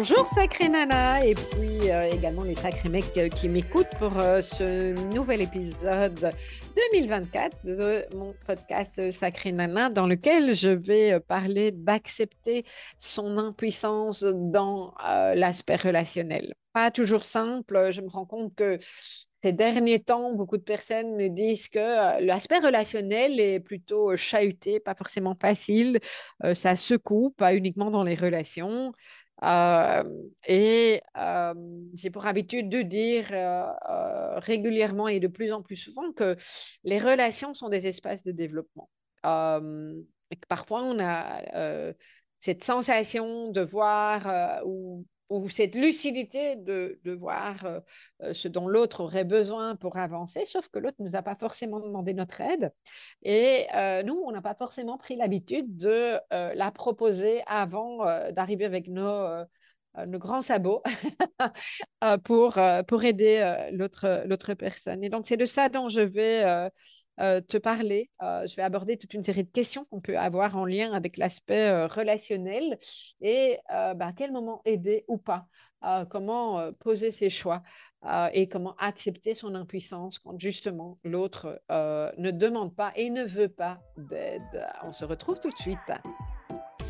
Bonjour Sacré Nana et puis euh, également les sacrés mecs euh, qui m'écoutent pour euh, ce nouvel épisode 2024 de mon podcast Sacré Nana dans lequel je vais parler d'accepter son impuissance dans l'aspect relationnel. Pas toujours simple, je me rends compte que ces derniers temps, beaucoup de personnes me disent que l'aspect relationnel est plutôt chahuté, pas forcément facile, ça secoue, pas uniquement dans les relations. Et j'ai pour habitude de dire régulièrement et de plus en plus souvent que les relations sont des espaces de développement. parfois, on a cette sensation de voir ou ou cette lucidité de, de voir euh, euh, ce dont l'autre aurait besoin pour avancer, sauf que l'autre ne nous a pas forcément demandé notre aide. Et euh, nous, on n'a pas forcément pris l'habitude de la proposer avant d'arriver avec nos, nos grands sabots pour, pour aider l'autre personne. Et donc, c'est de ça dont je vais euh, te parler. Euh, je vais aborder toute une série de questions qu'on peut avoir en lien avec l'aspect euh, relationnel et bah, à quel moment aider ou pas. comment poser ses choix et comment accepter son impuissance quand justement l'autre ne demande pas et ne veut pas d'aide. On se retrouve tout de suite.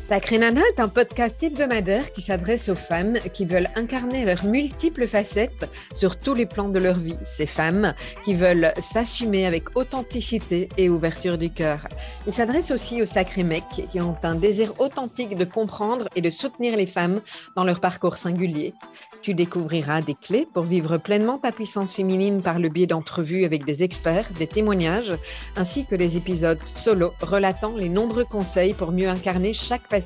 Sacré Nana est un podcast hebdomadaire qui s'adresse aux femmes qui veulent incarner leurs multiples facettes sur tous les plans de leur vie. Ces femmes qui veulent s'assumer avec authenticité et ouverture du cœur. Il s'adresse aussi aux sacrés mecs qui ont un désir authentique de comprendre et de soutenir les femmes dans leur parcours singulier. Tu découvriras des clés pour vivre pleinement ta puissance féminine par le biais d'entrevues avec des experts, des témoignages, ainsi que les épisodes solo relatant les nombreux conseils pour mieux incarner chaque facette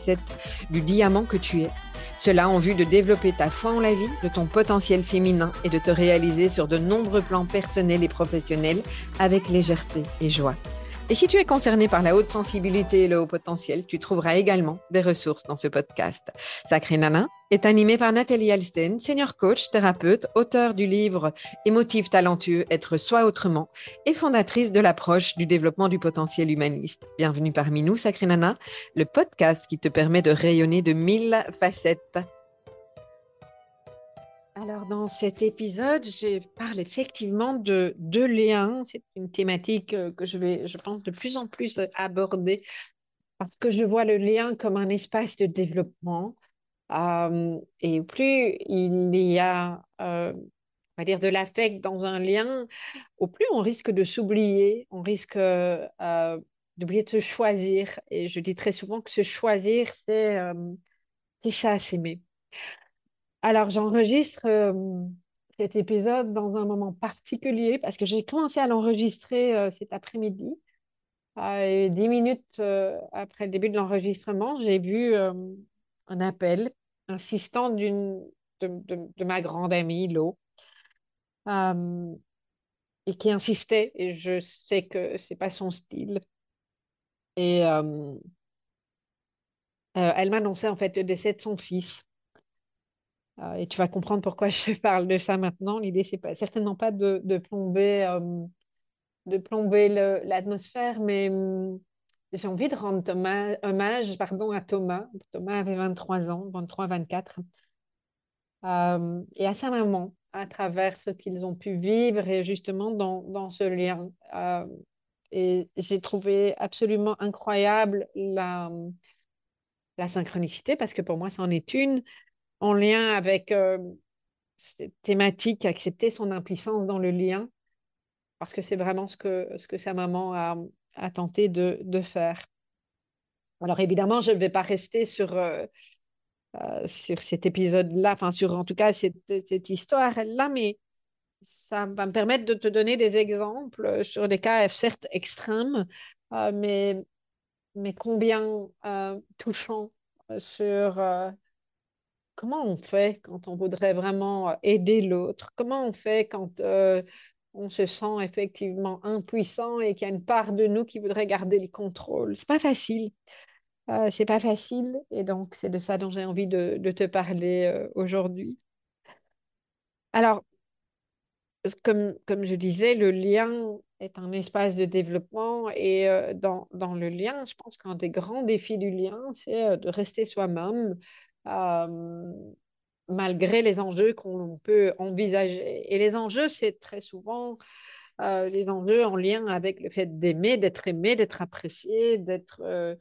du diamant que tu es. Cela en vue de développer ta foi en la vie, de ton potentiel féminin et de te réaliser sur de nombreux plans personnels et professionnels avec légèreté et joie. Et si tu es concerné par la haute sensibilité et le haut potentiel, tu trouveras également des ressources dans ce podcast. Sacré Nana est animé par Nathalie Alsten, senior coach, thérapeute, auteur du livre Émotif talentueux, être soi autrement et fondatrice de l'approche du développement du potentiel humaniste. Bienvenue parmi nous, Sacré Nana, le podcast qui te permet de rayonner de mille facettes. Alors, dans cet épisode, je parle effectivement de deux liens. C'est une thématique euh, que je vais, je pense, de plus en plus euh, aborder parce que je vois le lien comme un espace de développement. Euh, et plus il y a, on va dire, de l'affect dans un lien, au plus on risque de s'oublier, on risque d'oublier de se choisir. Et je dis très souvent que se choisir, c'est ça, s'aimer. Alors, j'enregistre euh, cet épisode dans un moment particulier parce que j'ai commencé à l'enregistrer euh, cet après-midi. et dix minutes euh, après le début de l'enregistrement, j'ai vu un appel insistant de, ma grande amie, Lo, et qui insistait, et je sais que c'est pas son style. Et elle m'annonçait en fait le décès de son fils. Euh, et tu vas comprendre pourquoi je parle de ça maintenant. L'idée, c'est certainement pas de, plomber, euh, de plomber l'atmosphère, mais hum, j'ai envie de rendre hommage pardon, à Thomas. Thomas avait 23 ans, 23, 24. Euh, et à sa maman, à travers ce qu'ils ont pu vivre et justement dans, dans ce lien. et j'ai trouvé absolument incroyable la, la synchronicité, parce que pour moi, c'en est une en lien avec euh, cette thématique, accepter son impuissance dans le lien, parce que c'est vraiment ce que, ce que sa maman a, tenté de, de, faire. Alors évidemment, je ne vais pas rester sur, euh, euh, sur cet épisode-là, enfin sur en tout cas cette, cette histoire-là, mais ça va me permettre de te donner des exemples sur des cas certes extrêmes, mais, mais combien touchants sur comment on fait quand on voudrait vraiment euh, aider l'autre? Comment on fait quand euh, on se sent effectivement impuissant et qu'il y a une part de nous qui voudrait garder le contrôle? C'est pas facile. Euh, c'est pas facile et donc c'est de ça dont j'ai envie de, te parler euh, aujourd'hui. Alors, comme, comme je disais, le lien est un espace de développement et dans, dans, le lien, je pense qu'un des grands défis du lien, c'est de rester soi-même, malgré les enjeux qu'on peut envisager. Et les enjeux, c'est très souvent euh, les enjeux en lien avec le fait d'aimer, d'être aimé, d'être apprécié, d'être euh,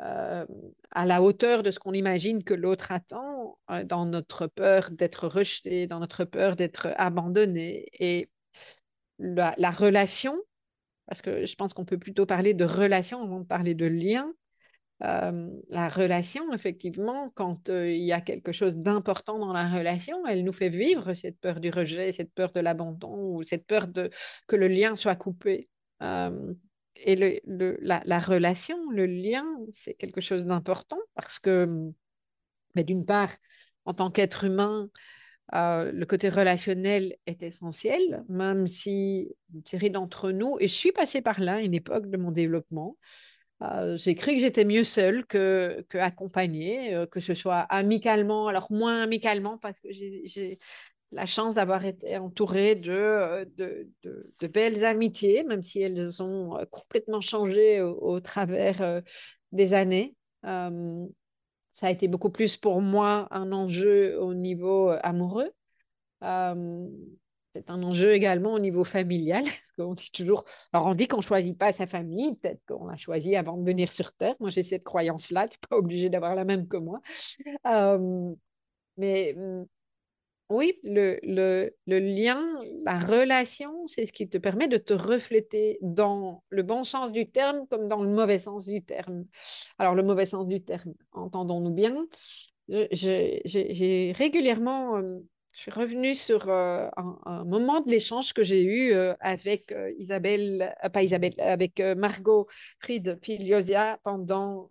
euh, à la hauteur de ce qu'on imagine que l'autre attend, dans notre peur d'être rejeté, dans notre peur d'être abandonné. Et la, la relation, parce que je pense qu'on peut plutôt parler de relation avant de parler de lien, la relation, effectivement, quand il y a quelque chose d'important dans la relation, elle nous fait vivre cette peur du rejet, cette peur de l'abandon ou cette peur de que le lien soit coupé. Et la, relation, le lien, c'est quelque chose d'important parce que, mais d'une part, en tant qu'être humain, le côté relationnel est essentiel, même si une série d'entre nous, et je suis passée par là à une époque de mon développement, j'ai cru que j'étais mieux seule que, que accompagnée, que ce soit amicalement, alors moins amicalement parce que j'ai la chance d'avoir été entourée de, de, belles amitiés, même si elles ont complètement changé au, travers des années. ça a été beaucoup plus pour moi un enjeu au niveau amoureux c'est un enjeu également au niveau familial. On dit toujours, alors on dit qu'on ne choisit pas sa famille, peut-être qu'on l'a choisi avant de venir sur Terre. Moi, j'ai cette croyance-là, tu n'es pas obligé d'avoir la même que moi. Mais mm, oui, le, le, lien, la relation, c'est ce qui te permet de te refléter dans le bon sens du terme comme dans le mauvais sens du terme. Alors, le mauvais sens du terme, entendons-nous bien, j'ai régulièrement je suis revenue sur euh, un, moment de l'échange que j'ai eu euh, avec euh, Isabelle, pas Isabelle, avec Margot Fried Filiosia pendant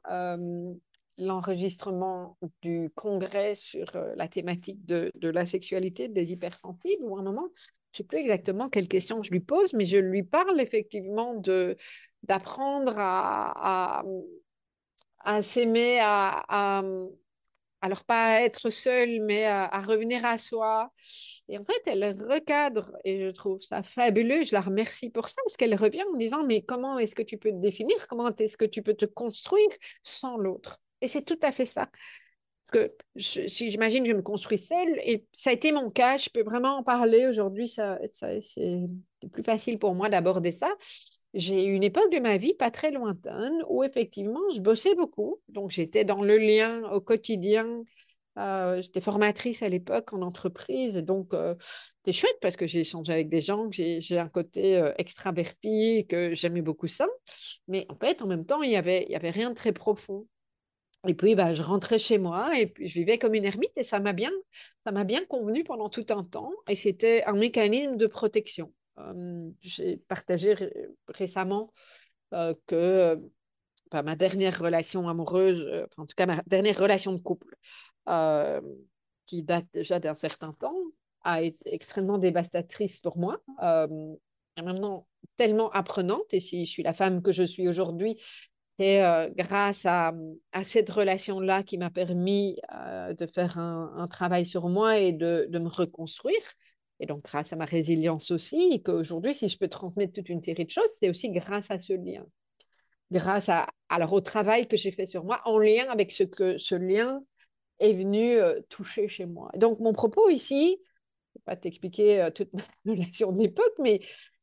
l'enregistrement du congrès sur la thématique de, de, la sexualité des hypersensibles, un moment, je ne sais plus exactement quelle question je lui pose, mais je lui parle effectivement de d'apprendre à, à, à s'aimer, à, à alors pas à être seule, mais à, revenir à soi. Et en fait, elle recadre, et je trouve ça fabuleux. Je la remercie pour ça, parce qu'elle revient en disant, mais comment est-ce que tu peux te définir? Comment est-ce que tu peux te construire sans l'autre? Et c'est tout à fait ça. que si j'imagine que je me construis seule, et ça a été mon cas, je peux vraiment en parler aujourd'hui, ça, c'est plus facile pour moi d'aborder ça j'ai eu une époque de ma vie pas très lointaine où effectivement je bossais beaucoup. Donc j'étais dans le lien au quotidien. Euh, j'étais formatrice à l'époque en entreprise. Donc euh, c'était chouette parce que j'ai échangé avec des gens, j'ai un côté euh, extraverti, que j'aimais beaucoup ça. Mais en fait, en même temps, il n'y avait, y avait rien de très profond. Et puis, bah, je rentrais chez moi et puis je vivais comme une ermite et ça m'a bien, ça m'a bien convenu pendant tout un temps. Et c'était un mécanisme de protection. Euh, j'ai partagé récemment euh, que bah, ma dernière relation amoureuse, euh, en tout cas ma dernière relation de couple, qui date déjà d'un certain temps, a été extrêmement dévastatrice pour moi. et maintenant tellement apprenante, et si je suis la femme que je suis aujourd'hui, c'est grâce à, à, cette relation-là qui m'a permis de faire un, un, travail sur moi et de, de me reconstruire. Et donc, grâce à ma résilience aussi, et qu'aujourd'hui, si je peux transmettre toute une série de choses, c'est aussi grâce à ce lien. Grâce à, alors, au travail que j'ai fait sur moi, en lien avec ce que ce lien est venu euh, toucher chez moi. Donc, mon propos ici, je ne vais pas t'expliquer euh, toute ma relation de l'époque, mais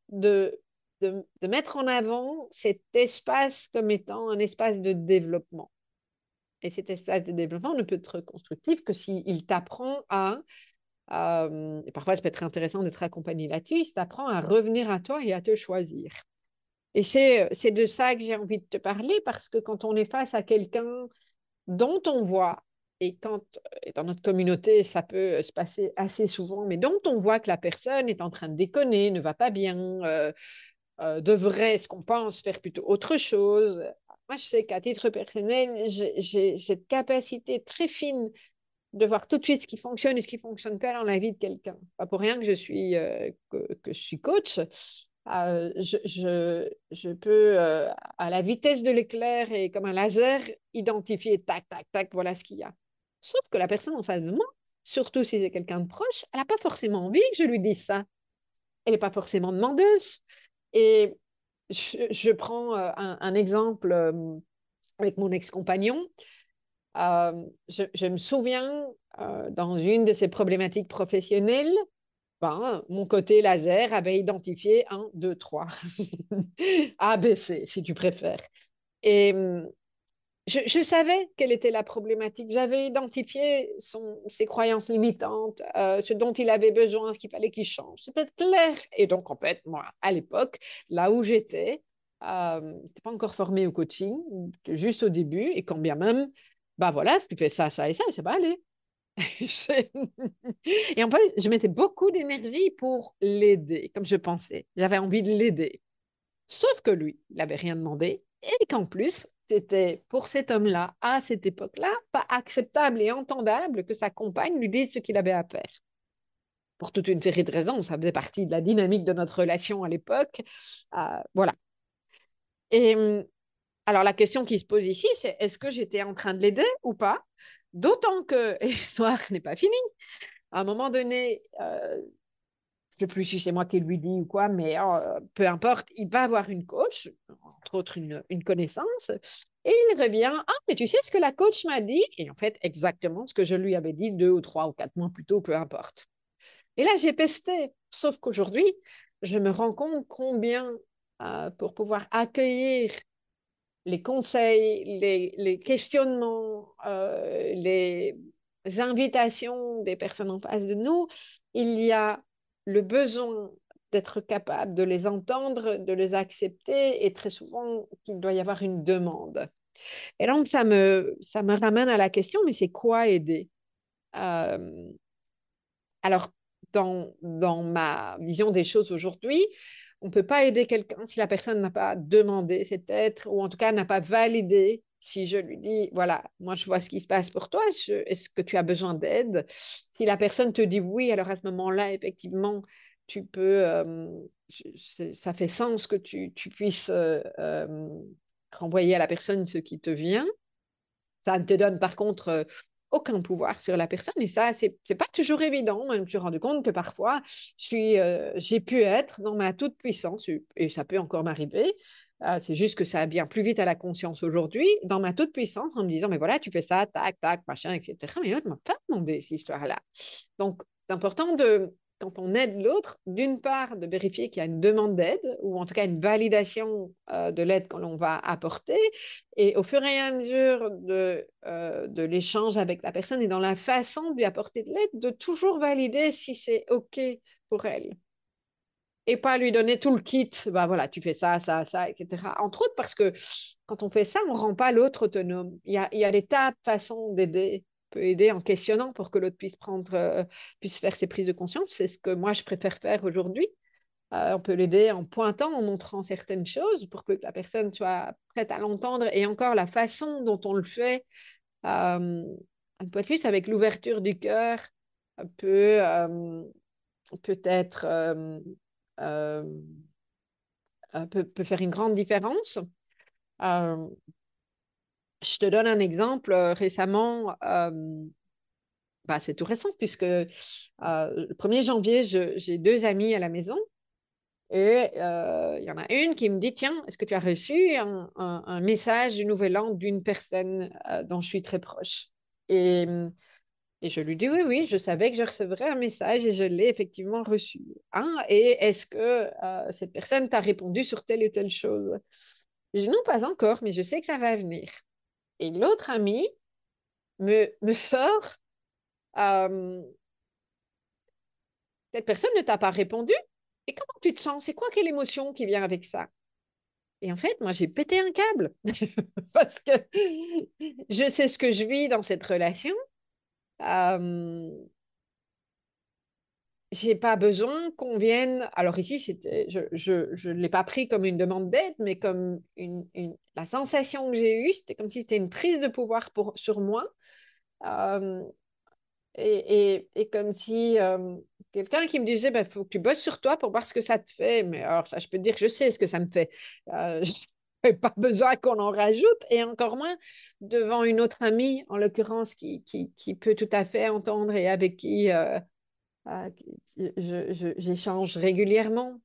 de, de, de, mettre en avant cet espace comme étant un espace de développement. Et cet espace de développement ne peut être constructif que s'il t'apprend à parfois, ça peut être intéressant d'être accompagné là-dessus. Ça t'apprend à revenir à toi et à te choisir. Et c'est de ça que j'ai envie de te parler parce que quand on est face à quelqu'un dont on voit, et quand dans notre communauté, ça peut se passer assez souvent, mais dont on voit que la personne est en train de déconner, ne va pas bien, devrait, ce qu'on pense, faire plutôt autre chose. Moi, je sais qu'à titre personnel, j'ai cette capacité très fine de voir tout de suite ce qui fonctionne et ce qui fonctionne pas dans la vie de quelqu'un. Pas pour rien que je suis, euh, que, je suis coach. Euh, je, peux, euh, à la vitesse de l'éclair et comme un laser, identifier tac, tac, tac, voilà ce qu'il y a. Sauf que la personne en face de moi, surtout si c'est quelqu'un de proche, elle n'a pas forcément envie que je lui dise ça. Elle n'est pas forcément demandeuse. Et je, prends un, exemple avec mon ex-compagnon. Je, me souviens, dans une de ces problématiques professionnelles, mon côté laser avait identifié 1, 2, 3. ABC, si tu préfères. Et hum, je, savais quelle était la problématique. J'avais identifié ses croyances limitantes, euh, ce dont il avait besoin, ce qu'il fallait qu'il change. C'était clair. Et donc, en fait, moi, à l'époque, là où j'étais, euh, je n'étais pas encore formée au coaching, juste au début. Et quand bien même, bah voilà, tu fais ça, ça et ça, et ça va aller. et en fait, je mettais beaucoup d'énergie pour l'aider, comme je pensais. J'avais envie de l'aider. Sauf que lui, il n'avait rien demandé et qu'en plus, c'était pour cet homme-là, à cette époque-là, pas acceptable et entendable que sa compagne lui dise ce qu'il avait à faire. Pour toute une série de raisons, ça faisait partie de la dynamique de notre relation à l'époque. Euh, voilà. Et hum, alors la question qui se pose ici, c'est est-ce que j'étais en train de l'aider ou pas? D'autant que l'histoire n'est pas finie. À un moment donné, euh, je ne sais plus si c'est moi qui lui dis ou quoi, mais euh, peu importe, il va avoir une coach, entre autres une, une, connaissance, et il revient, ah, mais tu sais ce que la coach m'a dit? Et en fait, exactement ce que je lui avais dit deux ou trois ou quatre mois plus tôt, peu importe. Et là, j'ai pesté, sauf qu'aujourd'hui, je me rends compte combien, euh, pour pouvoir accueillir les conseils, les, questionnements, euh, les invitations des personnes en face de nous, il y a le besoin d'être capable de les entendre, de les accepter, et très souvent qu'il doit y avoir une demande. Et donc, ça me, ça me ramène à la question, mais c'est quoi aider? Euh, Alors, dans, dans ma vision des choses aujourd'hui, on ne peut pas aider quelqu'un si la personne n'a pas demandé cet être, ou en tout cas n'a pas validé si je lui dis, voilà, moi je vois ce qui se passe pour toi, est-ce que tu as besoin d'aide? Si la personne te dit oui, alors à ce moment-là, effectivement, tu peux, euh, ça fait sens que tu, puisses euh, euh, renvoyer à la personne ce qui te vient. Ça ne te donne par contre aucun pouvoir sur la personne et ça, c'est n'est pas toujours évident. Moi, je me suis rendu compte que parfois, j'ai pu être dans ma toute puissance, et ça peut encore m'arriver, ah, c'est juste que ça vient plus vite à la conscience aujourd'hui, dans ma toute puissance, en me disant, mais voilà, tu fais ça, tac, tac, machin, etc. Mais l'autre ne m'a pas demandé cette histoire-là. Donc, c'est important de, quand on aide l'autre, d'une part, de vérifier qu'il y a une demande d'aide, ou en tout cas une validation euh, de l'aide que l'on va apporter, et au fur et à mesure de, euh, de l'échange avec la personne et dans la façon de lui apporter de l'aide, de toujours valider si c'est OK pour elle et pas lui donner tout le kit, bah voilà, tu fais ça, ça, ça, etc. Entre autres parce que quand on fait ça, on ne rend pas l'autre autonome. Il y a, y a des tas de façons d'aider. Peut aider en questionnant pour que l'autre puisse prendre, euh, puisse faire ses prises de conscience. C'est ce que moi je préfère faire aujourd'hui. Euh, on peut l'aider en pointant, en montrant certaines choses pour que la personne soit prête à l'entendre. Et encore, la façon dont on le fait, euh, un peu plus avec l'ouverture du cœur, peut peut-être euh, euh, peut, peut, faire une grande différence. Euh, je te donne un exemple. Récemment, bah, c'est tout récent puisque le 1er janvier, j'ai deux amis à la maison et il y en a une qui me dit, tiens, est-ce que tu as reçu un, message du Nouvel An d'une personne dont je suis très proche Et et je lui dis oui, oui, je savais que je recevrais un message et je l'ai effectivement reçu. Hein, et est-ce que euh, cette personne t'a répondu sur telle ou telle chose Je dis non, pas encore, mais je sais que ça va venir. Et l'autre ami me, sort cette personne ne t'a pas répondu. Et comment tu te sens? C'est quoi quelle émotion qui vient avec ça? Et en fait, moi, j'ai pété un câble. Parce que je sais ce que je vis dans cette relation j'ai pas besoin qu'on vienne. Alors ici, c'était, je ne je, l'ai pas pris comme une demande d'aide, mais comme une, une, la sensation que j'ai eue, c'était comme si c'était une prise de pouvoir pour, sur moi. Euh, et, et, et, comme si euh, quelqu'un qui me disait, il bah, faut que tu bosses sur toi pour voir ce que ça te fait. Mais alors, ça, je peux te dire je sais ce que ça me fait. pas besoin qu'on en rajoute, et encore moins devant une autre amie, en l'occurrence, qui, qui, qui, peut tout à fait entendre et avec qui euh, euh, j'échange régulièrement.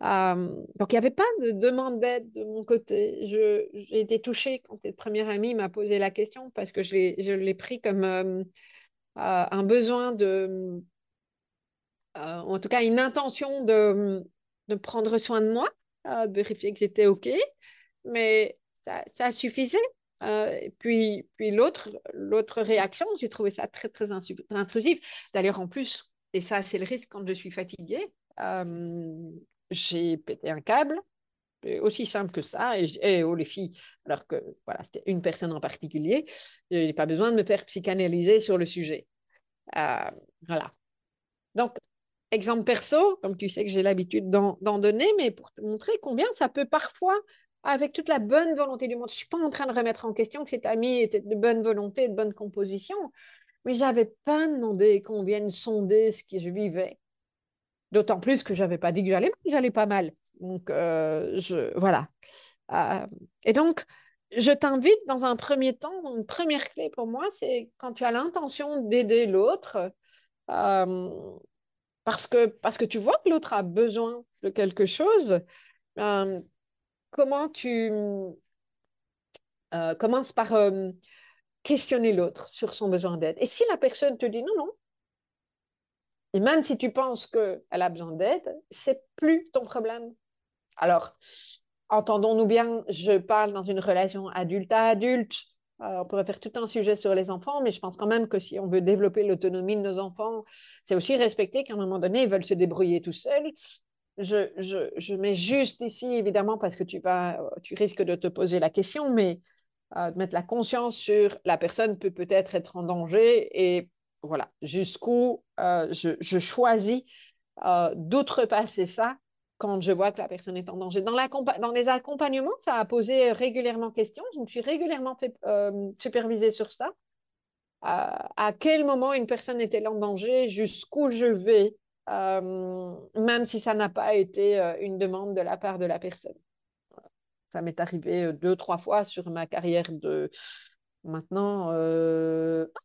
donc, il n'y avait pas de demande d'aide de mon côté. J'ai été touchée quand cette première amie m'a posé la question parce que je l'ai pris comme un besoin de, en tout cas une intention de, prendre soin de moi, de vérifier que j'étais OK, mais ça suffisait. Et puis, puis l'autre, l'autre réaction, j'ai trouvé ça très, très intrusif. D'ailleurs, en plus, et ça, c'est le risque quand je suis fatiguée, j'ai pété un câble, aussi simple que ça. Et, et oh, les filles, alors que voilà, c'était une personne en particulier, je n'ai pas besoin de me faire psychanalyser sur le sujet. Euh, voilà. Donc, exemple perso, comme tu sais que j'ai l'habitude d'en donner, mais pour te montrer combien ça peut parfois, avec toute la bonne volonté du monde, je ne suis pas en train de remettre en question que cet ami était de bonne volonté, de bonne composition, mais j'avais pas demandé qu'on vienne sonder ce que je vivais. D'autant plus que j'avais pas dit que j'allais mal, j'allais pas mal. Donc, euh, voilà. Euh, et donc, je t'invite dans un premier temps, une première clé pour moi, c'est quand tu as l'intention d'aider l'autre, euh, parce, que, parce que tu vois que l'autre a besoin de quelque chose, comment tu commences par questionner l'autre sur son besoin d'aide. Et si la personne te dit non, non, et même si tu penses qu'elle a besoin d'aide, c'est plus ton problème. Alors, entendons-nous bien, je parle dans une relation adulte à adulte. Euh, on pourrait faire tout un sujet sur les enfants, mais je pense quand même que si on veut développer l'autonomie de nos enfants, c'est aussi respecter qu'à un moment donné, ils veulent se débrouiller tout seuls. Je, je, je, mets juste ici, évidemment, parce que tu, vas, tu risques de te poser la question, mais euh, mettre la conscience sur la personne peut peut-être être en danger et voilà, jusqu'où euh, je, je, choisis d'outrepasser ça quand je vois que la personne est en danger. Dans, dans les accompagnements, ça a posé régulièrement question. Je me suis régulièrement fait euh, superviser sur ça. à quel moment une personne est-elle en danger, jusqu'où je vais, euh, même si ça n'a pas été euh, une demande de la part de la personne. Ça m'est arrivé deux, trois fois sur ma carrière de maintenant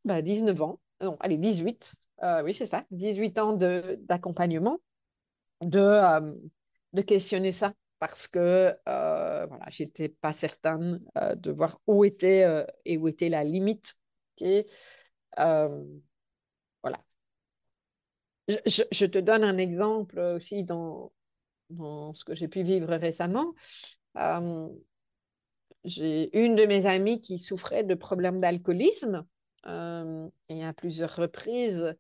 bah, 19 ans. Non, allez, 18. oui, c'est ça, 18 ans d'accompagnement. De, de questionner ça parce que euh, voilà, j'étais pas certaine euh, de voir où était euh, et où était la limite. Euh, voilà. Je, te donne un exemple aussi dans, ce que j'ai pu vivre récemment. j'ai une de mes amies qui souffrait de problèmes d'alcoolisme et à plusieurs reprises,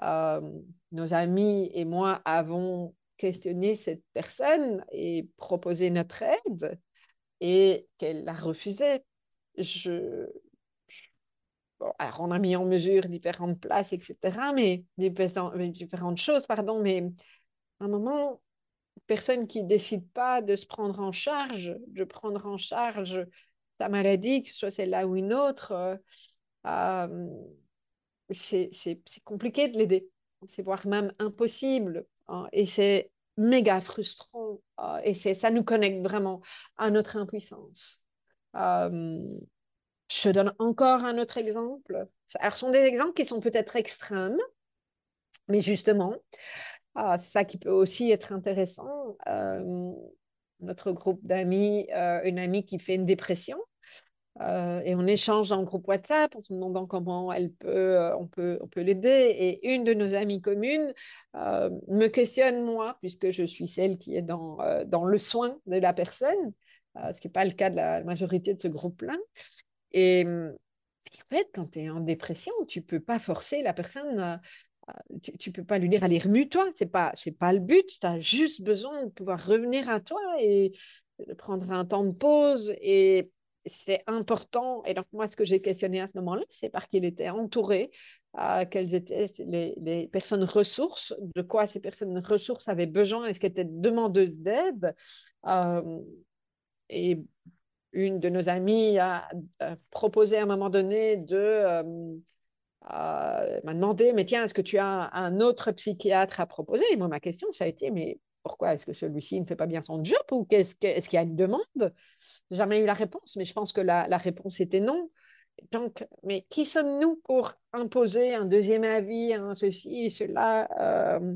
nos amis et moi avons questionner cette personne et proposer notre aide et qu'elle la refusait. Je, on a mis en mesure différentes places, etc., mais différentes choses, pardon, mais à un moment, personne qui décide pas de se prendre en charge, de prendre en charge sa maladie, que ce soit celle-là ou une autre, euh, euh c'est compliqué de l'aider. C'est voire même impossible Hein, et c'est méga frustrant. Euh, et ça nous connecte vraiment à notre impuissance. Euh, je donne encore un autre exemple. Alors, ce sont des exemples qui sont peut-être extrêmes, mais justement, euh, c'est ça qui peut aussi être intéressant. notre groupe d'amis, une amie qui fait une dépression, euh, et on échange en groupe WhatsApp en se demandant comment elle peut, euh, on peut, on peut l'aider. Et une de nos amies communes euh, me questionne moi, puisque je suis celle qui est dans, dans le soin de la personne, ce qui n'est pas le cas de la majorité de ce groupe-là. Et, en fait, quand tu es en dépression, tu peux pas forcer la personne tu ne peux pas lui dire allez remue-toi, c'est pas pas le but, tu as juste besoin de pouvoir revenir à toi et prendre un temps de pause et c'est important. Et donc, moi, ce que j'ai questionné à ce moment-là, c'est par qu'il était entouré, euh, quelles étaient les, personnes ressources, de quoi ces personnes ressources avaient besoin, est-ce qu'elles étaient demandeuses d'aide. Euh, et une de nos amies a, proposé à un moment donné de. Euh, m'a demandé, mais tiens, est-ce que tu as un autre psychiatre à proposer? Et moi, ma question, ça a été, mais pourquoi est-ce que celui-ci ne fait pas bien son job ou qu'est-ce est-ce qu'il y a une demande? Jamais eu la réponse, mais je pense que la, réponse était non. Donc, mais qui sommes-nous pour imposer un deuxième avis, un ceci, cela euh,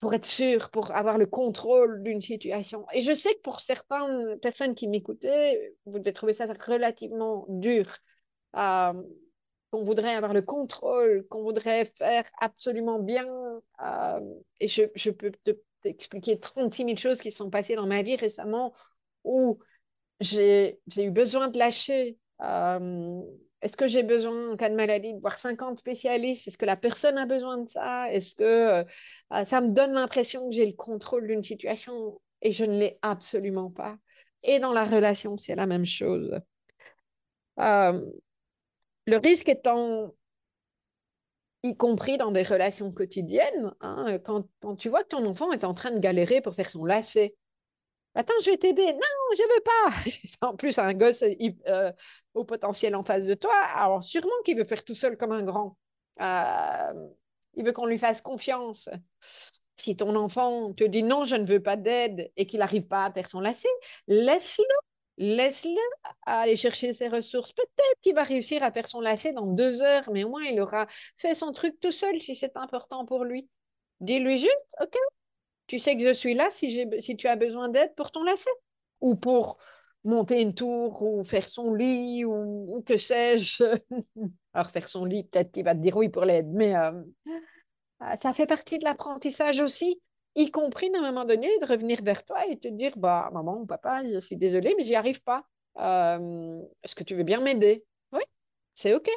pour être sûr, pour avoir le contrôle d'une situation. Et je sais que pour certaines personnes qui m'écoutaient, vous devez trouver ça relativement dur. Euh, qu'on voudrait avoir le contrôle, qu'on voudrait faire absolument bien. Euh, et je, je peux t'expliquer 36 000 choses qui sont passées dans ma vie récemment où j'ai eu besoin de lâcher. Euh, est-ce que j'ai besoin, en cas de maladie, de voir 50 spécialistes? Est-ce que la personne a besoin de ça? Est-ce que euh, ça me donne l'impression que j'ai le contrôle d'une situation et je ne l'ai absolument pas? Et dans la relation, c'est la même chose. Euh, le risque étant, y compris dans des relations quotidiennes, hein, quand, quand, tu vois que ton enfant est en train de galérer pour faire son lacet, Attends, je vais t'aider. Non, je veux pas. en plus un gosse euh, au potentiel en face de toi. Alors, sûrement qu'il veut faire tout seul comme un grand. Euh, il veut qu'on lui fasse confiance. Si ton enfant te dit non, je ne veux pas d'aide et qu'il n'arrive pas à faire son lacet, laisse-le. Laisse-le aller chercher ses ressources. Peut-être qu'il va réussir à faire son lacet dans deux heures, mais au moins il aura fait son truc tout seul si c'est important pour lui. Dis-lui juste, OK, tu sais que je suis là si, si tu as besoin d'aide pour ton lacet ou pour monter une tour ou faire son lit ou, que sais-je. Alors faire son lit, peut-être qu'il va te dire oui pour l'aide, mais euh, euh, ça fait partie de l'apprentissage aussi, y compris à un moment donné de revenir vers toi et te dire bah maman ou papa, je suis désolée, mais j'y arrive pas. Euh, est-ce que tu veux bien m'aider? Oui, c'est ok.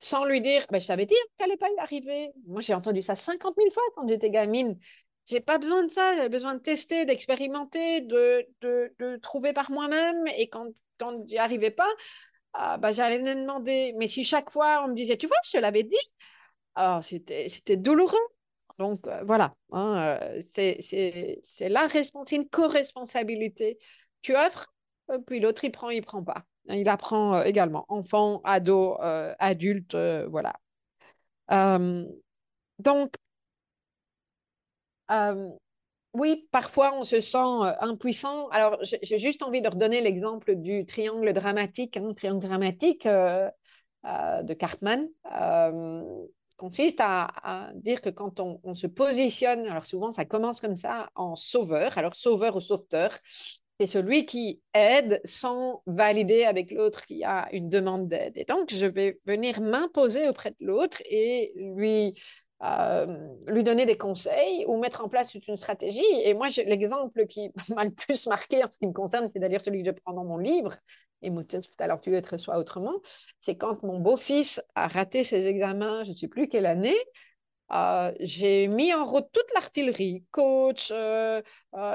Sans lui dire, bah, je savais dire qu'elle n'allait pas y arriver. Moi, j'ai entendu ça 50 000 fois quand j'étais gamine. J'ai pas besoin de ça, j'ai besoin de tester, d'expérimenter, de, de, de, trouver par moi-même. Et quand, quand j'y arrivais pas, ah, bah, j'allais demander. Mais si chaque fois on me disait, tu vois, je l'avais dit, alors c'était, c'était douloureux. Donc euh, voilà, hein, euh, c'est, c'est, c'est la responsabilité, une co-responsabilité. Tu offres, euh, puis l'autre il prend, il prend pas. Il apprend également, enfant, ado, adulte, voilà. donc, euh, oui, parfois on se sent euh, impuissant. Alors, j'ai juste envie de redonner l'exemple du triangle dramatique. Un hein, triangle dramatique euh, de Cartman consiste à, dire que quand on, on, se positionne, alors souvent ça commence comme ça, en sauveur, alors sauveur ou sauveteur, c'est celui qui aide sans valider avec l'autre qui a une demande d'aide. Et donc, je vais venir m'imposer auprès de l'autre et lui euh, lui donner des conseils ou mettre en place une stratégie. Et moi, l'exemple qui m'a le plus marqué en ce qui me concerne, c'est d'ailleurs celui que je prends dans mon livre, et l'heure tu être soit autrement, c'est quand mon beau-fils a raté ses examens, je ne sais plus quelle année, euh, j'ai mis en route toute l'artillerie, coach, euh,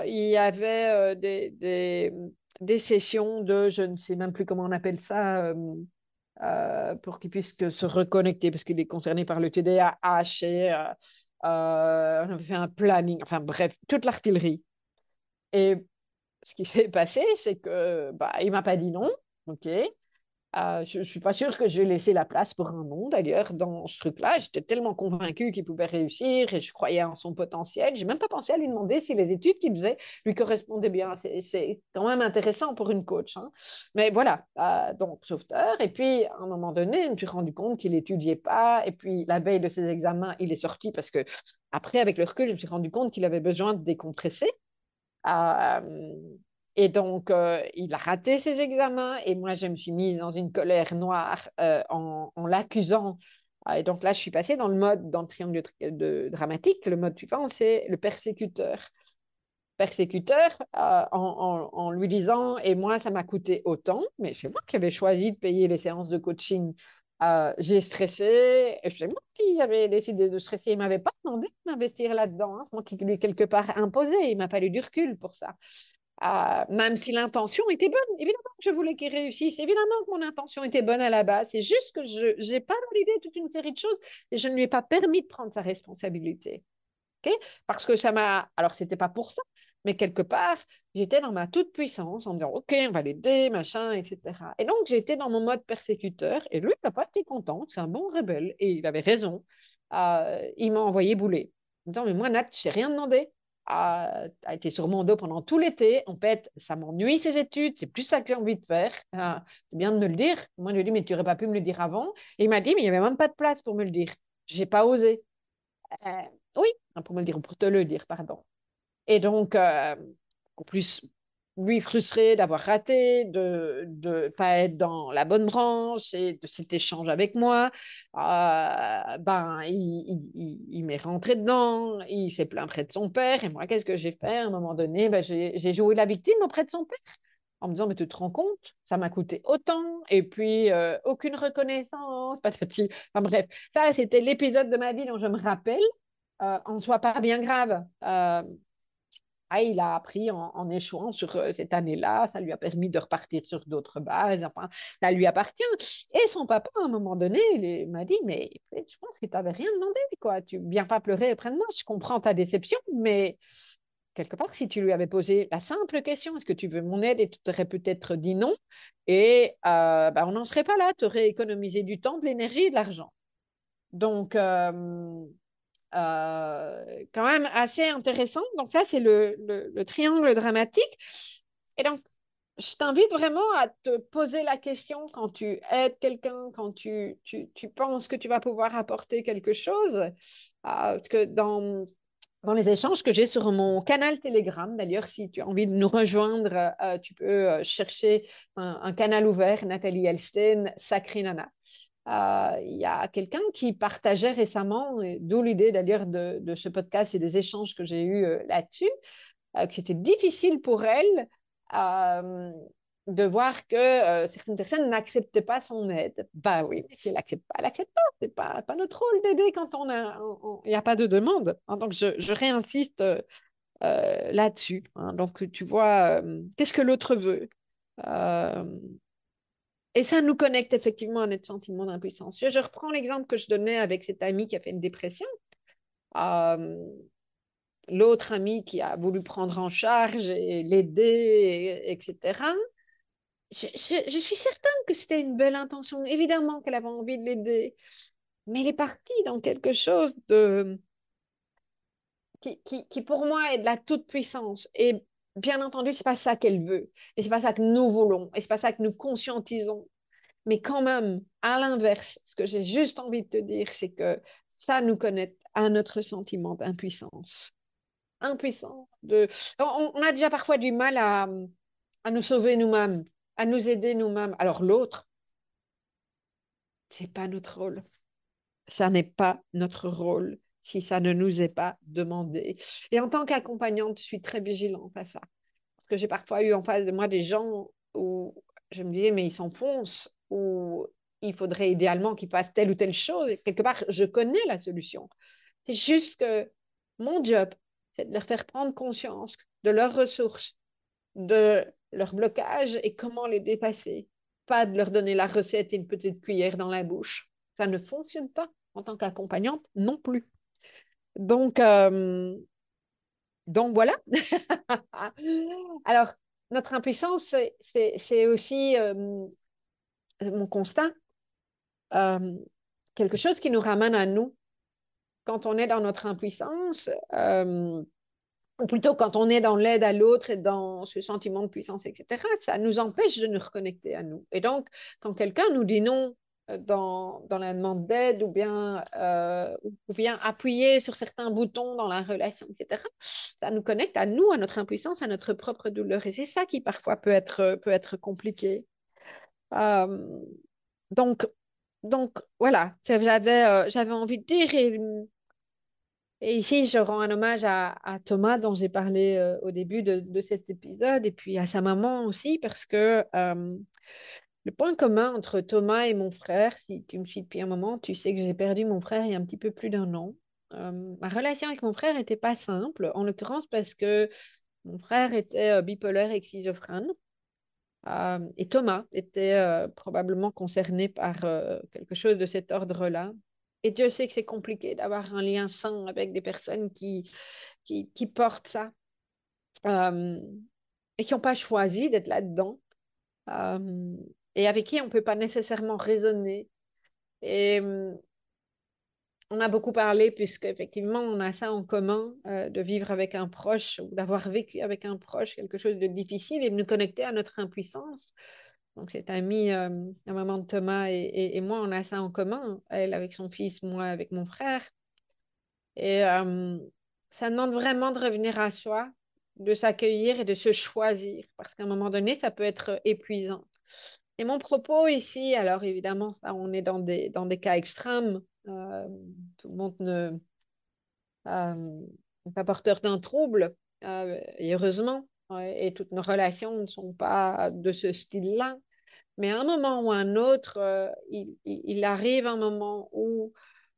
il y avait des, des, des, sessions de, je ne sais même plus comment on appelle ça, euh, pour qu'il puisse se reconnecter parce qu'il est concerné par le TDAH euh, euh, on avait fait un planning, enfin bref, toute l'artillerie. Et ce qui s'est passé, c'est que bah, il m'a pas dit non, ok. Euh, je ne suis pas sûre que j'ai laissé la place pour un nom, d'ailleurs, dans ce truc-là. J'étais tellement convaincue qu'il pouvait réussir et je croyais en son potentiel. Je n'ai même pas pensé à lui demander si les études qu'il faisait lui correspondaient bien. C'est quand même intéressant pour une coach. Hein. Mais voilà, euh, donc sauveteur. Et puis, à un moment donné, je me suis rendu compte qu'il n'étudiait pas. Et puis, la veille de ses examens, il est sorti parce que, après, avec le recul, je me suis rendu compte qu'il avait besoin de décompresser. Euh, et donc, euh, il a raté ses examens et moi, je me suis mise dans une colère noire euh, en, l'accusant. Ah, et donc là, je suis passée dans le mode, dans le triangle de, dramatique. Le mode suivant, c'est le persécuteur. Persécuteur euh, en, lui disant, et moi, ça m'a coûté autant, mais c'est moi qui avais choisi de payer les séances de coaching. j'ai stressé, c'est moi qui avais décidé de stresser. Il ne m'avait pas demandé d'investir là-dedans. Hein. moi qui lui quelque part imposé. Il m'a fallu du recul pour ça même si l'intention était bonne. Évidemment que je voulais qu'il réussisse. Évidemment que mon intention était bonne à la base. C'est juste que je n'ai pas validé toute une série de choses et je ne lui ai pas permis de prendre sa responsabilité. Parce que ça m'a. Alors, c'était pas pour ça, mais quelque part, j'étais dans ma toute puissance en me disant OK, on va l'aider, machin, etc. Et donc, j'étais dans mon mode persécuteur et lui, il n'a pas été content. C'est un bon rebelle et il avait raison. Euh, il m'a envoyé bouler. En disant Mais moi, Nat, je n'ai rien demandé a, été sur mon dos pendant tout l'été. En fait, ça m'ennuie ces études, c'est plus ça que j'ai envie de faire. Ah, c'est bien de me le dire. Moi, je lui ai dit, mais tu n'aurais pas pu me le dire avant. Et il m'a dit, mais il n'y avait même pas de place pour me le dire. J'ai pas osé. Euh, Oui, pour me le dire, pour te le dire, pardon. Et donc, euh, en plus, lui frustré d'avoir raté, de ne pas être dans la bonne branche et de cet échange avec moi, euh, ben, il, il, il m'est rentré dedans, il s'est plaint près de son père. Et moi, qu'est-ce que j'ai fait? À un moment donné, ben, j'ai joué la victime auprès de son père en me disant, mais tu te rends compte, ça m'a coûté autant, et puis euh, aucune reconnaissance, patati. Enfin bref, ça, c'était l'épisode de ma vie dont je me rappelle, euh, en soi pas bien grave. Ah, il a appris en, échouant sur euh, cette année-là, ça lui a permis de repartir sur d'autres bases, enfin, ça lui appartient. Et son papa, à un moment donné, il m'a dit, mais je pense que tu n'avais rien demandé, quoi. Tu viens pas pleurer auprès de moi, je comprends ta déception, mais quelque part, si tu lui avais posé la simple question, est-ce que tu veux mon aide Et tu aurais peut-être dit non. Et euh, bah, on n'en serait pas là. Tu aurais économisé du temps, de l'énergie et de l'argent. Donc, euh, euh, quand même assez intéressant. Donc, ça, c'est le, le, triangle dramatique. Et donc, je t'invite vraiment à te poser la question quand tu aides quelqu'un, quand tu, tu, tu, penses que tu vas pouvoir apporter quelque chose. parce que dans dans les échanges que j'ai sur mon canal Telegram. D'ailleurs, si tu as envie de nous rejoindre, euh, tu peux euh, chercher un, canal ouvert, Nathalie Elstein, Sacré Nana. Euh, il y a quelqu'un qui partageait récemment, d'où l'idée d'ailleurs de, ce podcast et des échanges que j'ai eus là-dessus, que c'était difficile pour elle de voir que euh, certaines personnes n'acceptaient pas son aide. Bah oui, mais si elle n'accepte pas, elle n'accepte pas. Ce n'est pas, notre rôle d'aider quand il n'y a pas de demande. Hein. donc, je, réinsiste euh, euh, là-dessus. Hein. donc, tu vois, qu'est-ce que l'autre veut Et ça nous connecte effectivement à notre sentiment d'impuissance. Je, reprends l'exemple que je donnais avec cet ami qui a fait une dépression. L'autre ami qui a voulu prendre en charge et l'aider, etc je, suis certaine que c'était une belle intention. Évidemment qu'elle avait envie de l'aider. Mais elle est partie dans quelque chose de... Qui, qui, pour moi est de la toute-puissance. Et bien entendu, c'est pas ça qu'elle veut. Et c'est pas ça que nous voulons. Et c'est pas ça que nous conscientisons. Mais quand même, à l'inverse, ce que j'ai juste envie de te dire, c'est que ça nous connecte à notre sentiment d'impuissance. Impuissant. De... On, a déjà parfois du mal à, à nous sauver nous-mêmes à nous aider nous-mêmes. Alors l'autre, c'est pas notre rôle. Ça n'est pas notre rôle si ça ne nous est pas demandé. Et en tant qu'accompagnante, je suis très vigilante à ça. Parce que j'ai parfois eu en face de moi des gens où je me disais, mais ils s'enfoncent, ou il faudrait idéalement qu'ils fassent telle ou telle chose. Et quelque part, je connais la solution. C'est juste que mon job, c'est de leur faire prendre conscience de leurs ressources, de leur blocage et comment les dépasser. Pas de leur donner la recette et une petite cuillère dans la bouche. Ça ne fonctionne pas en tant qu'accompagnante non plus. Donc, euh, donc voilà. Alors, notre impuissance, c'est aussi euh, mon constat, euh, quelque chose qui nous ramène à nous. Quand on est dans notre impuissance, ou plutôt quand on est dans l'aide à l'autre et dans ce sentiment de puissance, etc., ça nous empêche de nous reconnecter à nous. Et donc, quand quelqu'un nous dit non dans, dans la demande d'aide ou bien, euh, ou bien appuyer sur certains boutons dans la relation, etc., ça nous connecte à nous, à notre impuissance, à notre propre douleur. Et c'est ça qui parfois peut être, peut être compliqué. Euh, donc, donc, voilà, j'avais, j'avais envie de dire, et ici, je rends un hommage à, Thomas, dont j'ai parlé euh, au début de, cet épisode, et puis à sa maman aussi, parce que euh, le point commun entre Thomas et mon frère, si tu me suis depuis un moment, tu sais que j'ai perdu mon frère il y a un petit peu plus d'un an. Euh, ma relation avec mon frère n'était pas simple, en l'occurrence parce que mon frère était bipolaire et schizophrène. et Thomas était probablement concerné par quelque chose de cet ordre-là. Et Dieu sait que c'est compliqué d'avoir un lien sain avec des personnes qui, qui, portent ça euh, et qui n'ont pas choisi d'être là-dedans euh, et avec qui on ne peut pas nécessairement raisonner. Et euh, on a beaucoup parlé, puisque effectivement on a ça en commun, de vivre avec un proche ou d'avoir vécu avec un proche quelque chose de difficile et de nous connecter à notre impuissance. Donc, cette amie, euh, la maman de Thomas et, moi, on a ça en commun. Elle avec son fils, moi avec mon frère. Et euh, ça demande vraiment de revenir à soi, de s'accueillir et de se choisir, parce qu'à un moment donné, ça peut être épuisant. Et mon propos ici, alors évidemment, on est dans des, dans des cas extrêmes. Euh, tout le monde euh, n'est pas porteur d'un trouble, et heureusement, et toutes nos relations ne sont pas de ce style-là. Mais à un moment ou à un autre, il, arrive un moment où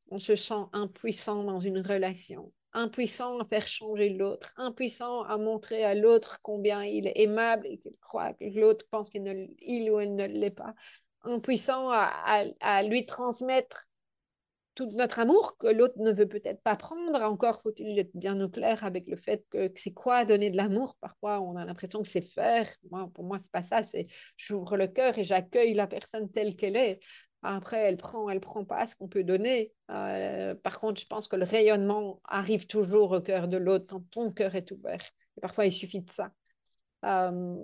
on se sent impuissant dans une relation, impuissant à faire changer l'autre, impuissant à montrer à l'autre combien il est aimable et qu'il croit que l'autre pense qu'il il ou elle ne l'est pas, impuissant à, lui transmettre tout notre amour que l'autre ne veut peut-être pas prendre. Encore faut-il être bien au clair avec le fait que, c'est quoi donner de l'amour? Parfois, on a l'impression que c'est faire. Moi, pour moi, c'est pas ça. C'est j'ouvre le cœur et j'accueille la personne telle qu'elle est. Après, elle prend, elle prend pas ce qu'on peut donner. Euh, par contre, je pense que le rayonnement arrive toujours au cœur de l'autre quand ton cœur est ouvert. Parfois, il suffit de ça. Euh,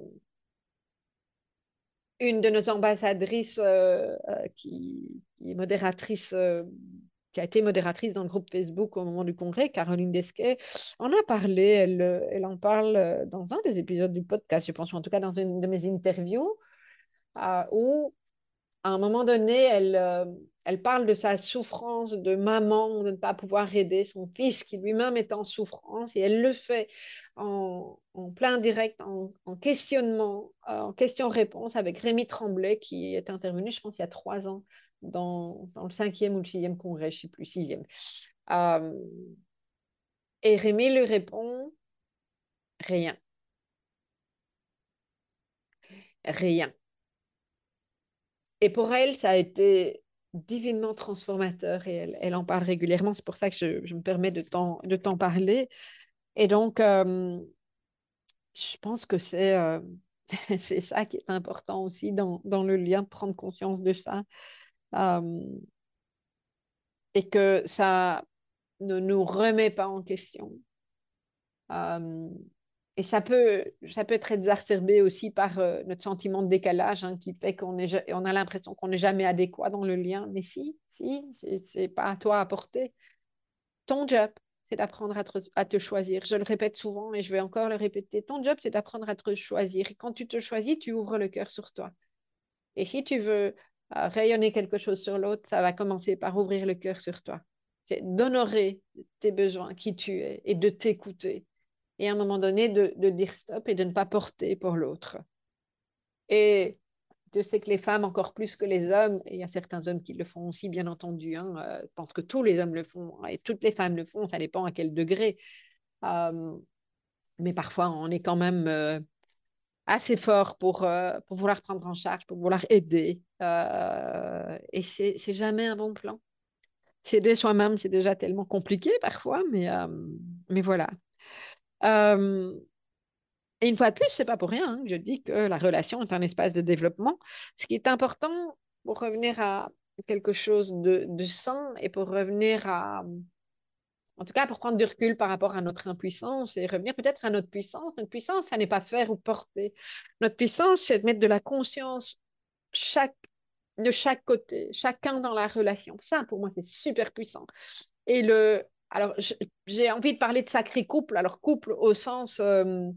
une de nos ambassadrices euh, qui, modératrice, qui a été modératrice dans le groupe Facebook au moment du congrès, Caroline Desquet, en a parlé. Elle, elle en parle dans un des épisodes du podcast, je pense, ou en tout cas dans une de mes interviews, où à un moment donné, elle, euh, elle parle de sa souffrance de maman, de ne pas pouvoir aider son fils qui lui-même est en souffrance, et elle le fait en, plein direct, en, questionnement, euh, en question-réponse avec Rémi Tremblay qui est intervenu, je pense, il y a trois ans dans, dans le cinquième ou le sixième congrès, je ne sais plus, sixième. Euh, et Rémi lui répond, rien. Rien. Et pour elle, ça a été divinement transformateur et elle, en parle régulièrement. C'est pour ça que je, me permets de t'en parler. Et donc, euh, je pense que c'est euh, c'est ça qui est important aussi dans, dans, le lien, prendre conscience de ça. Euh, et que ça ne nous remet pas en question. Et ça peut, être exacerbé aussi par euh, notre sentiment de décalage hein, qui fait qu'on a l'impression qu'on n'est jamais adéquat dans le lien. Mais si, si, c'est pas à toi à porter. Ton job, c'est d'apprendre à, à, te choisir. Je le répète souvent et je vais encore le répéter. Ton job, c'est d'apprendre à te choisir. Et quand tu te choisis, tu ouvres le cœur sur toi. Et si tu veux euh, rayonner quelque chose sur l'autre, ça va commencer par ouvrir le cœur sur toi. C'est d'honorer tes besoins, qui tu es, et de t'écouter et à un moment donné de, dire stop et de ne pas porter pour l'autre. Et je sais que les femmes, encore plus que les hommes, et il y a certains hommes qui le font aussi, bien entendu, hein, euh, je pense que tous les hommes le font et toutes les femmes le font, ça dépend à quel degré. Euh, mais parfois, on est quand même euh, assez fort pour, pour vouloir prendre en charge, pour vouloir aider. et c'est jamais un bon plan. S'aider soi-même, c'est déjà tellement compliqué parfois, mais, mais voilà. Euh, et une fois de plus, c'est pas pour rien hein, je dis que la relation est un espace de développement. Ce qui est important pour revenir à quelque chose de, de sain et pour revenir à, en tout cas, pour prendre du recul par rapport à notre impuissance et revenir peut-être à notre puissance. Notre puissance, ça n'est pas faire ou porter. Notre puissance, c'est de mettre de la conscience de chaque côté, chacun dans la relation. Ça, pour moi, c'est super puissant. Et le, alors, j'ai envie de parler de sacré couple. Alors, couple au sens euh,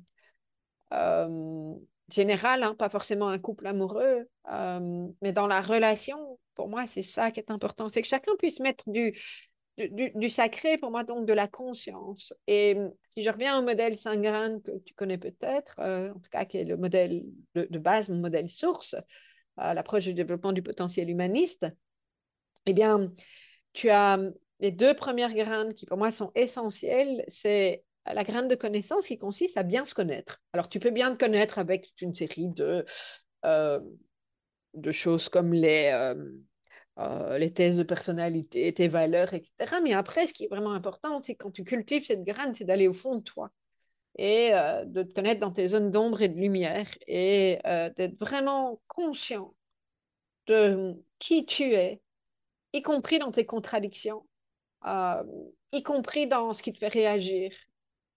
euh, général, hein, pas forcément un couple amoureux, euh, mais dans la relation, pour moi, c'est ça qui est important. C'est que chacun puisse mettre du, du, sacré, pour moi, donc de la conscience. Et si je reviens au modèle Saint-Grain que tu connais peut-être, en tout cas, qui est le modèle de, base, mon modèle source, l'approche du développement du potentiel humaniste, eh bien, tu as les deux premières graines qui pour moi sont essentielles, c'est la graine de connaissance qui consiste à bien se connaître. Alors tu peux bien te connaître avec une série de, euh, choses comme les, euh, euh, les thèses de personnalité, tes valeurs, etc. Mais après, ce qui est vraiment important, c'est quand tu cultives cette graine, c'est d'aller au fond de toi et de te connaître dans tes zones d'ombre et de lumière et d'être vraiment conscient de qui tu es, y compris dans tes contradictions, euh, y compris dans ce qui te fait réagir,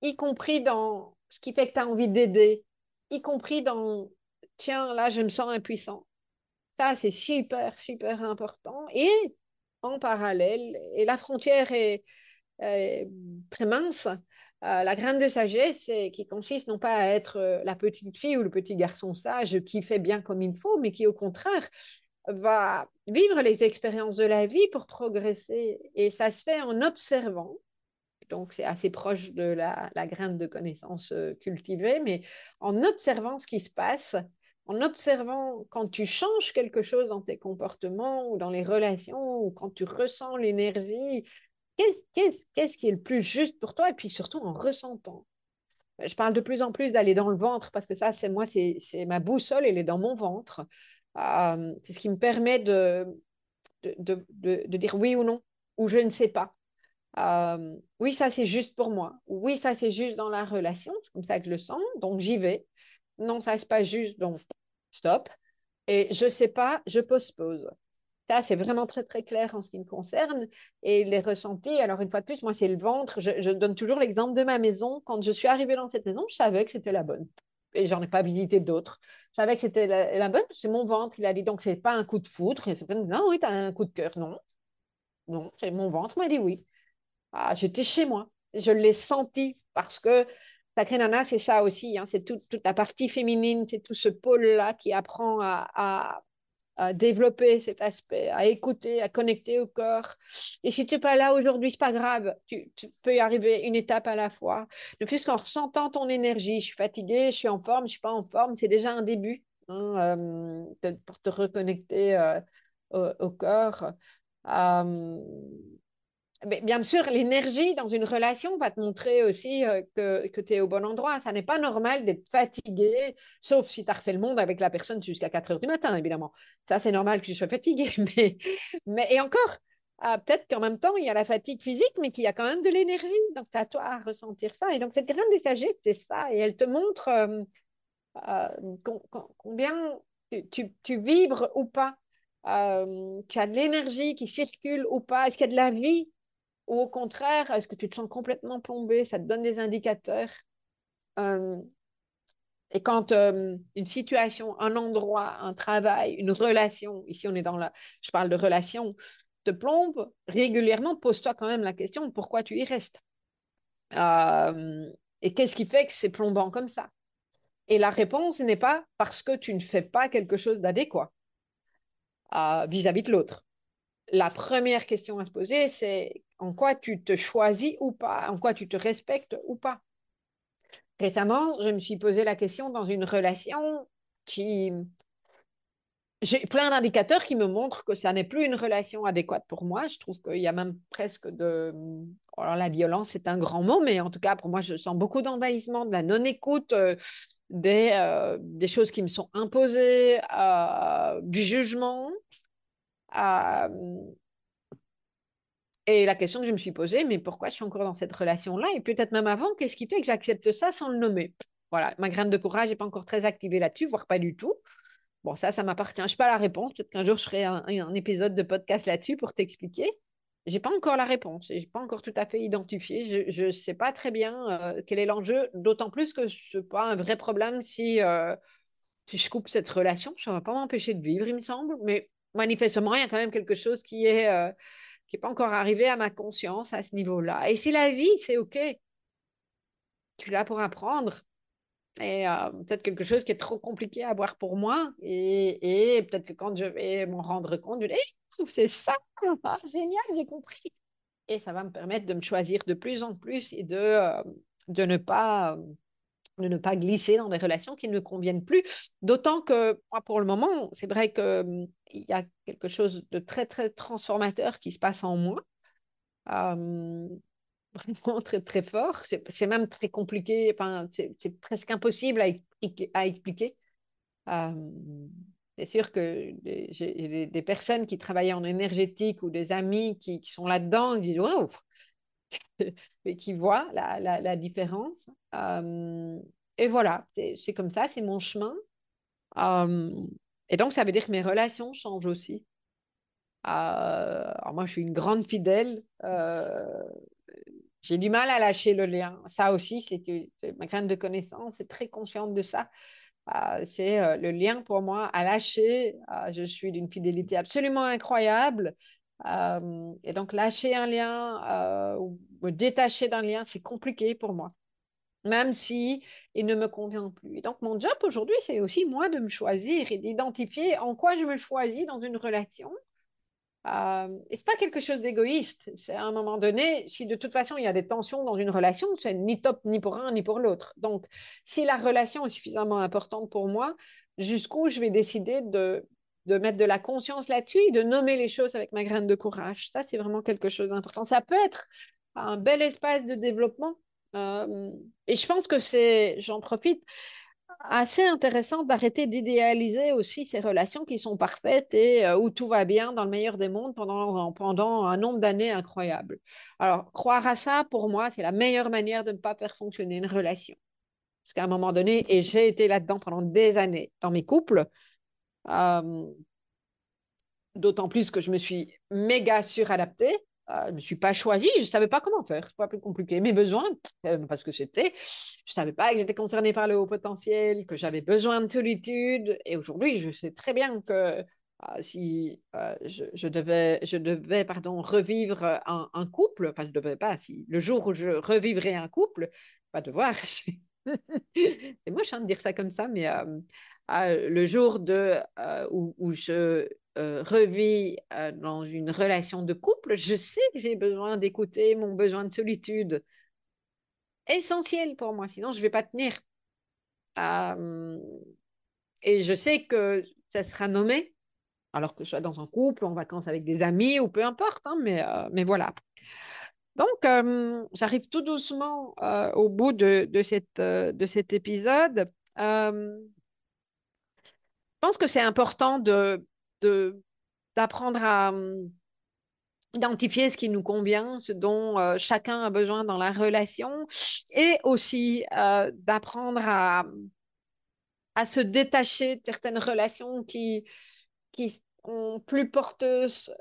y compris dans ce qui fait que tu as envie d'aider, y compris dans, tiens, là, je me sens impuissant. Ça, c'est super, super important. Et en parallèle, et la frontière est, très mince. la graine de sagesse qui consiste non pas à être la petite fille ou le petit garçon sage qui fait bien comme il faut, mais qui au contraire va vivre les expériences de la vie pour progresser. Et ça se fait en observant. Donc, c'est assez proche de la, la, graine de connaissance cultivée, mais en observant ce qui se passe, en observant quand tu changes quelque chose dans tes comportements ou dans les relations ou quand tu ressens l'énergie, qu'est-ce qui est le plus juste pour toi? Et puis surtout en ressentant. Je parle de plus en plus d'aller dans le ventre parce que ça, c'est moi, c'est ma boussole, elle est dans mon ventre. Euh, c'est ce qui me permet de de, de, de, dire oui ou non, ou je ne sais pas. Euh, oui, ça c'est juste pour moi. Oui, ça c'est juste dans la relation, c'est comme ça que je le sens, donc j'y vais. Non, ça c'est pas juste, donc stop. Et je sais pas, je postpose. Ça, c'est vraiment très, très clair en ce qui me concerne. Et les ressentis, alors une fois de plus, moi, c'est le ventre. Je donne toujours l'exemple de ma maison. Quand je suis arrivée dans cette maison, je savais que c'était la bonne. Et j'en ai pas visité d'autres. Je savais que c'était la, bonne. C'est mon ventre. Il a dit donc, c'est pas un coup de foudre. non, oui, tu as un coup de cœur. Non. Non, c'est mon ventre m'a dit oui. Ah, j'étais chez moi. Je l'ai senti parce que Sacré Nana, c'est ça aussi, hein, c'est toute la partie féminine, c'est tout ce pôle-là qui apprend à, développer cet aspect, à écouter, à connecter au corps. Et si tu n'es pas là aujourd'hui, c'est pas grave, tu, peux y arriver une étape à la fois. Ne fût-ce qu'en ressentant ton énergie, je suis fatiguée, je suis en forme, je suis pas en forme, c'est déjà un début hein, euh, pour te reconnecter euh, au, au, corps. Euh, bien sûr, l'énergie dans une relation va te montrer aussi euh, que, que tu es au bon endroit. Ça n'est pas normal d'être fatigué, sauf si tu as refait le monde avec la personne jusqu'à 4 heures du matin, évidemment. Ça, c'est normal que tu sois fatigué. Mais, mais, et encore, ah, peut-être qu'en même temps, il y a la fatigue physique, mais qu'il y a quand même de l'énergie. Donc, c'est à toi à ressentir ça. Et donc, cette graine de c'est ça. Et elle te montre euh, euh, combien tu, tu, vibres ou pas. tu as de l'énergie qui circule ou pas. Est-ce qu'il y a de la vie ou au contraire, est-ce que tu te sens complètement plombé Ça te donne des indicateurs? Et quand une situation, un endroit, un travail, une relation, ici on est dans la, je parle de relation, te plombe régulièrement, pose-toi quand même la question pourquoi tu y restes? Et qu'est-ce qui fait que c'est plombant comme ça? Et la réponse n'est pas parce que tu ne fais pas quelque chose d'adéquat vis-à-vis de l'autre. La première question à se poser, c'est en quoi tu te choisis ou pas, en quoi tu te respectes ou pas. Récemment, je me suis posé la question dans une relation qui... J'ai plein d'indicateurs qui me montrent que ça n'est plus une relation adéquate pour moi. Je trouve qu'il y a même presque de... Alors la violence, c'est un grand mot, mais en tout cas, pour moi, je sens beaucoup d'envahissement, de la non-écoute, euh, des, euh, des, choses qui me sont imposées, euh, du jugement. Et la question que je me suis posée, mais pourquoi je suis encore dans cette relation-là? Et peut-être même avant, qu'est-ce qui fait que j'accepte ça sans le nommer? Voilà, ma graine de courage n'est pas encore très activée là-dessus, voire pas du tout. Bon, ça, ça m'appartient. Je n'ai pas la réponse. Peut-être qu'un jour, je ferai un, épisode de podcast là-dessus pour t'expliquer. Je n'ai pas encore la réponse. Je n'ai pas encore tout à fait identifié. Je ne sais pas très bien euh, quel est l'enjeu, d'autant plus que ce n'est pas un vrai problème si, euh, si je coupe cette relation. Ça ne va pas m'empêcher de vivre, il me semble. Mais manifestement, il y a quand même quelque chose qui est... Euh, qui n'est pas encore arrivé à ma conscience à ce niveau-là. Et si la vie, c'est OK. Tu l'as pour apprendre. Et euh, peut-être quelque chose qui est trop compliqué à voir pour moi. Et, peut-être que quand je vais m'en rendre compte, je vais c'est ça, ah, génial, j'ai compris. Et ça va me permettre de me choisir de plus en plus et de, euh, de ne pas de ne pas glisser dans des relations qui ne conviennent plus. D'autant que, moi, pour le moment, c'est vrai qu'il hum, y a quelque chose de très, très transformateur qui se passe en moi. Vraiment très, très fort. C'est même très compliqué. C'est presque impossible à expliquer. C'est sûr que j'ai des, personnes qui travaillent en énergétique ou des amis qui, sont là-dedans, ils disent Waouh, qui voit la, la, différence. Euh, et voilà, c'est comme ça, c'est mon chemin. Euh, et donc, ça veut dire que mes relations changent aussi. Euh, alors moi, je suis une grande fidèle. J'ai du mal à lâcher le lien. Ça aussi, c'est ma graine de connaissance, c'est très consciente de ça. c'est le lien pour moi à lâcher. je suis d'une fidélité absolument incroyable et donc, lâcher un lien ou me détacher d'un lien, c'est compliqué pour moi même si il ne me convient plus. Et donc, mon job aujourd'hui, c'est aussi moi de me choisir et d'identifier en quoi je me choisis dans une relation. Et ce n'est pas quelque chose d'égoïste. C'est à un moment donné, si de toute façon il y a des tensions dans une relation, c'est ni top ni pour un ni pour l'autre. Donc, si la relation est suffisamment importante pour moi, jusqu'où je vais décider de, de mettre de la conscience là-dessus de nommer les choses avec ma graine de courage. Ça, c'est vraiment quelque chose d'important. Ça peut être un bel espace de développement euh, et je pense que c'est, j'en profite, assez intéressant d'arrêter d'idéaliser aussi ces relations qui sont parfaites et euh, où tout va bien dans le meilleur des mondes pendant, pendant un nombre d'années incroyable. Alors, croire à ça, pour moi, c'est la meilleure manière de ne pas faire fonctionner une relation. Parce qu'à un moment donné, et j'ai été là-dedans pendant des années dans mes couples, euh, d'autant plus que je me suis méga suradaptée, euh, je ne me suis pas choisie, je ne savais pas comment faire, c'est pas plus compliqué. Mes besoins, euh, parce que c'était, je ne savais pas que j'étais concernée par le haut potentiel, que j'avais besoin de solitude. Et aujourd'hui, je sais très bien que si je, devais, je devais pardon, revivre un, couple, enfin je devais pas, si le jour où je revivrais un couple, pas devoir, c'est moche hein, de dire ça comme ça, mais le jour de, où, je euh, revis euh, dans une relation de couple, je sais que j'ai besoin d'écouter mon besoin de solitude. Essentiel pour moi, sinon je ne vais pas tenir. Euh, et je sais que ça sera nommé, alors que je sois dans un couple, en vacances avec des amis ou peu importe, hein, mais, voilà. Donc, j'arrive tout doucement au bout de cet épisode. Je pense que c'est important d'apprendre à hum, identifier ce qui nous convient, ce dont euh, chacun a besoin dans la relation, et aussi euh, d'apprendre à, se détacher de certaines relations qui sont plus porteuses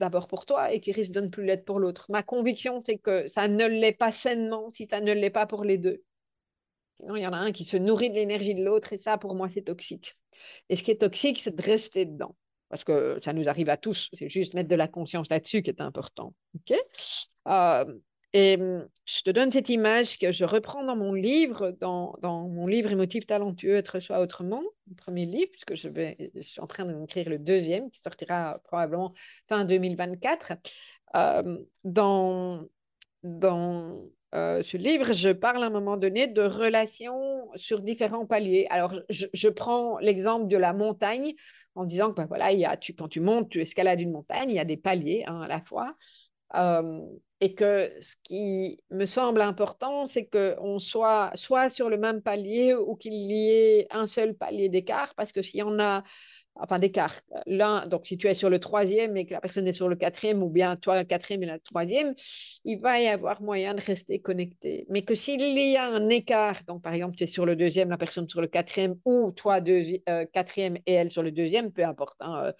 d'abord pour toi et qui risquent de ne plus l'être pour l'autre. Ma conviction, c'est que ça ne l'est pas sainement si ça ne l'est pas pour les deux. Sinon, il y en a un qui se nourrit de l'énergie de l'autre et ça, pour moi, c'est toxique. Et ce qui est toxique, c'est de rester dedans parce que ça nous arrive à tous. C'est juste mettre de la conscience là-dessus qui est important. ok? Euh, et hum, je te donne cette image que je reprends dans mon livre, dans, mon livre Émotif talentueux, être soi autrement, le premier livre, puisque je suis en train d'écrire le deuxième, qui sortira probablement fin 2024. Euh, dans dans euh, ce livre, je parle à un moment donné de relations sur différents paliers. Alors, je, prends l'exemple de la montagne en disant que bah, voilà, il y a, quand tu montes, tu escalades une montagne, il y a des paliers hein, à la fois. Euh, et que ce qui me semble important, c'est qu'on soit soit sur le même palier ou qu'il y ait un seul palier d'écart, parce que s'il y en a enfin d'écart. L'un, donc si tu es sur le troisième et que la personne est sur le quatrième, ou bien toi le quatrième et la troisième, il va y avoir moyen de rester connecté. Mais que s'il y a un écart, donc par exemple tu es sur le deuxième, la personne sur le quatrième, ou toi euh, quatrième et elle sur le deuxième, peu importe. Hein, euh,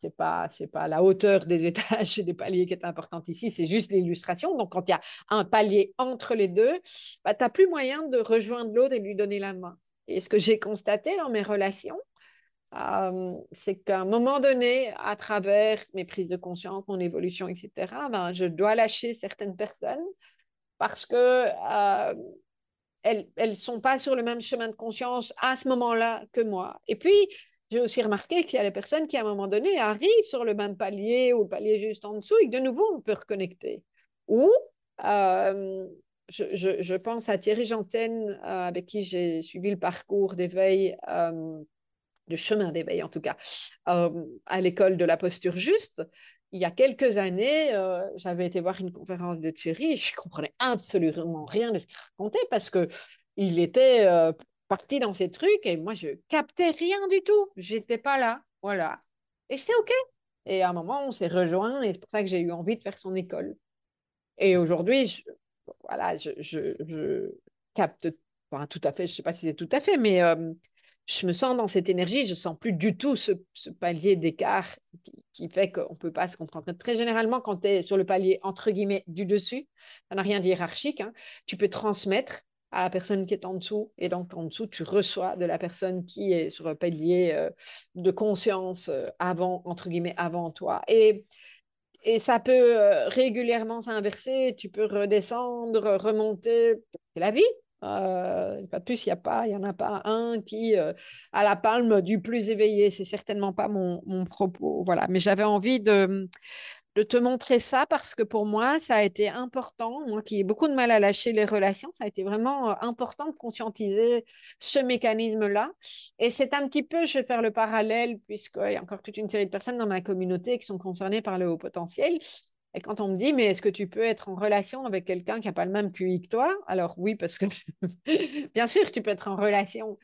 c'est pas c'est pas la hauteur des étages et des paliers qui est importante ici, c'est juste l'illustration. Donc quand il y a un palier entre les deux, bah, tu n'as plus moyen de rejoindre l'autre et lui donner la main. Et ce que j'ai constaté dans mes relations, euh, c'est qu'à un moment donné, à travers mes prises de conscience, mon évolution, etc., ben, je dois lâcher certaines personnes parce que euh, elles ne sont pas sur le même chemin de conscience à ce moment-là que moi. Et puis, j'ai aussi remarqué qu'il y a des personnes qui, à un moment donné, arrivent sur le même palier ou le palier juste en dessous et que de nouveau, on peut reconnecter. Ou, euh, je, pense à Thierry Janssen, avec qui j'ai suivi le parcours d'éveil de chemin d'éveil en tout cas, euh, à l'école de la posture juste. Il y a quelques années, euh, j'avais été voir une conférence de Thierry, je comprenais absolument rien de ce qu'il racontait parce que il était euh, parti dans ces trucs et moi je captais rien du tout. J'étais pas là, voilà. Et c'est ok. Et à un moment, on s'est rejoint et c'est pour ça que j'ai eu envie de faire son école. Et aujourd'hui, voilà, je, je, je capte, enfin, tout à fait, je sais pas si c'est tout à fait, mais je me sens dans cette énergie, je sens plus du tout ce, palier d'écart qui, fait qu'on ne peut pas se comprendre. Très généralement, quand tu es sur le palier entre guillemets du dessus, ça n'a rien de hiérarchique, hein, tu peux transmettre à la personne qui est en dessous, et donc en dessous, tu reçois de la personne qui est sur un palier euh, de conscience euh, avant, entre guillemets, avant toi. Et et ça peut régulièrement s'inverser, tu peux redescendre, remonter, c'est la vie. Euh, pas de plus, il n'y a pas, en a pas un qui a la palme du plus éveillé. C'est certainement pas mon, mon propos. Voilà, mais j'avais envie de, te montrer ça parce que pour moi, ça a été important. Moi qui ai beaucoup de mal à lâcher les relations, ça a été vraiment important de conscientiser ce mécanisme-là. Et c'est un petit peu, je vais faire le parallèle, puisqu'il y a encore toute une série de personnes dans ma communauté qui sont concernées par le haut potentiel. Et quand on me dit, mais est-ce que tu peux être en relation avec quelqu'un qui n'a pas le même QI que toi? Alors oui, parce que bien sûr, tu peux être en relation.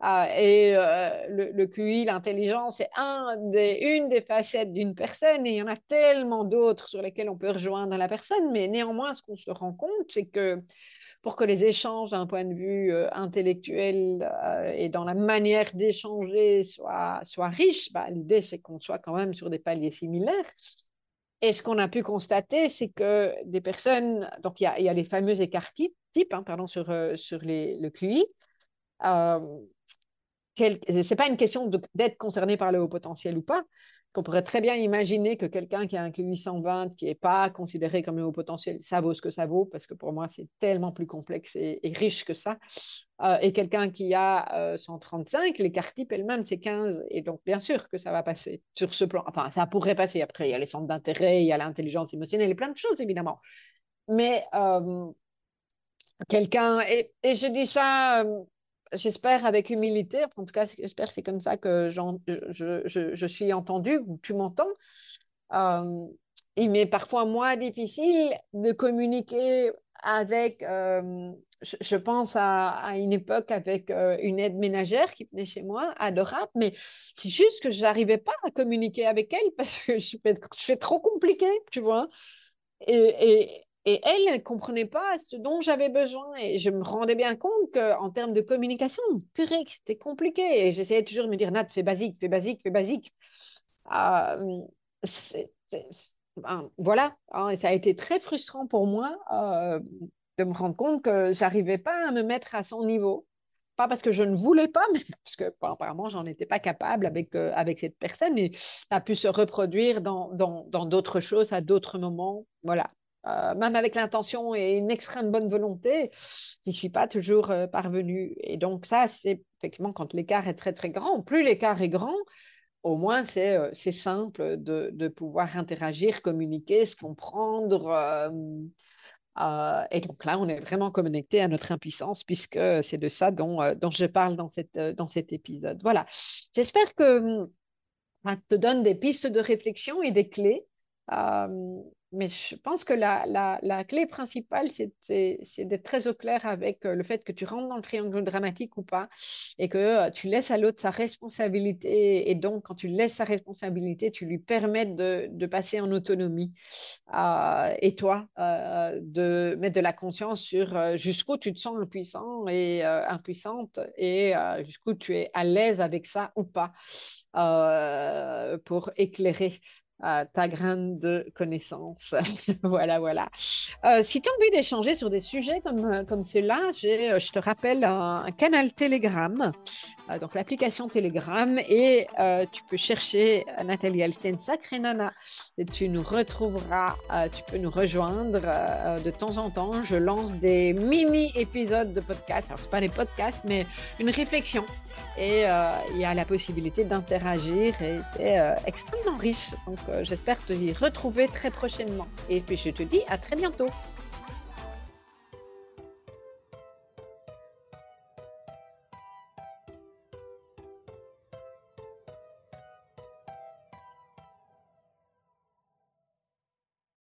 Ah, et euh, le, QI, l'intelligence, c'est un des, une des facettes d'une personne et il y en a tellement d'autres sur lesquelles on peut rejoindre la personne. Mais néanmoins, ce qu'on se rend compte, c'est que pour que les échanges d'un point de vue euh, intellectuel euh, et dans la manière d'échanger soient, soient riches, bah, l'idée, c'est qu'on soit quand même sur des paliers similaires. Et ce qu'on a pu constater, c'est que des personnes, donc il y a, les fameux écarts types, hein, pardon, sur, euh, le QI. Euh, ce n'est pas une question d'être concerné par le haut potentiel ou pas, qu'on pourrait très bien imaginer que quelqu'un qui a un QI 120, qui n'est pas considéré comme un haut potentiel, ça vaut ce que ça vaut, parce que pour moi, c'est tellement plus complexe et, riche que ça. Euh, et quelqu'un qui a 135, euh, l'écart type elle-même, c'est 15. Et donc, bien sûr que ça va passer sur ce plan. Enfin, ça pourrait passer. Après, il y a les centres d'intérêt, il y a l'intelligence émotionnelle, et plein de choses, évidemment. Mais euh, quelqu'un, et, je dis ça j'espère avec humilité, en tout cas, j'espère c'est comme ça que je, suis entendue, ou tu m'entends. Il m'est parfois moins difficile de communiquer avec, je, pense à, une époque avec une aide ménagère qui venait chez moi, adorable, mais c'est juste que je n'arrivais pas à communiquer avec elle parce que je fais, trop compliqué, tu vois? Et, et elle, ne comprenait pas ce dont j'avais besoin. Et je me rendais bien compte qu'en termes de communication, purée, c'était compliqué. Et j'essayais toujours de me dire, Nat, fais basique, fais basique, fais basique. Euh, ben, voilà. Hein, et ça a été très frustrant pour moi euh, de me rendre compte que j'arrivais pas à me mettre à son niveau. Pas parce que je ne voulais pas, mais parce que bon, apparemment, j'en étais pas capable avec, euh, avec cette personne. Et ça a pu se reproduire dans d'autres dans, choses, à d'autres moments. Voilà. Euh, même avec l'intention et une extrême bonne volonté, je ne suis pas toujours euh, parvenue. Et donc ça, c'est effectivement quand l'écart est très très grand. Plus l'écart est grand, au moins c'est euh, simple de, de, pouvoir interagir, communiquer, se comprendre. et donc là, on est vraiment connecté à notre impuissance puisque c'est de ça dont, dont je parle dans, cette, dans cet épisode. Voilà. J'espère que ça te donne des pistes de réflexion et des clés mais je pense que la, la, la clé principale, c'est d'être très au clair avec euh, le fait que tu rentres dans le triangle dramatique ou pas, et que euh, tu laisses à l'autre sa responsabilité. Et donc, quand tu laisses sa responsabilité, tu lui permets de, de passer en autonomie. Euh, et toi, de mettre de la conscience sur jusqu'où tu te sens impuissant et impuissante, et jusqu'où tu es à l'aise avec ça ou pas, pour éclairer ta graine de connaissances. voilà, voilà. Euh, si tu as envie d'échanger sur des sujets comme, euh, comme ceux-là, euh, je te rappelle un, canal Telegram, donc l'application Telegram, et tu peux chercher Nathalie Alsten, Sacré Nana, et tu nous retrouveras, tu peux nous rejoindre de temps en temps. Je lance des mini-épisodes de podcast. Alors, ce pas des podcasts, mais une réflexion. Et il y a la possibilité d'interagir et c'est extrêmement riche. Donc, j'espère te y retrouver très prochainement. Et puis je te dis à très bientôt.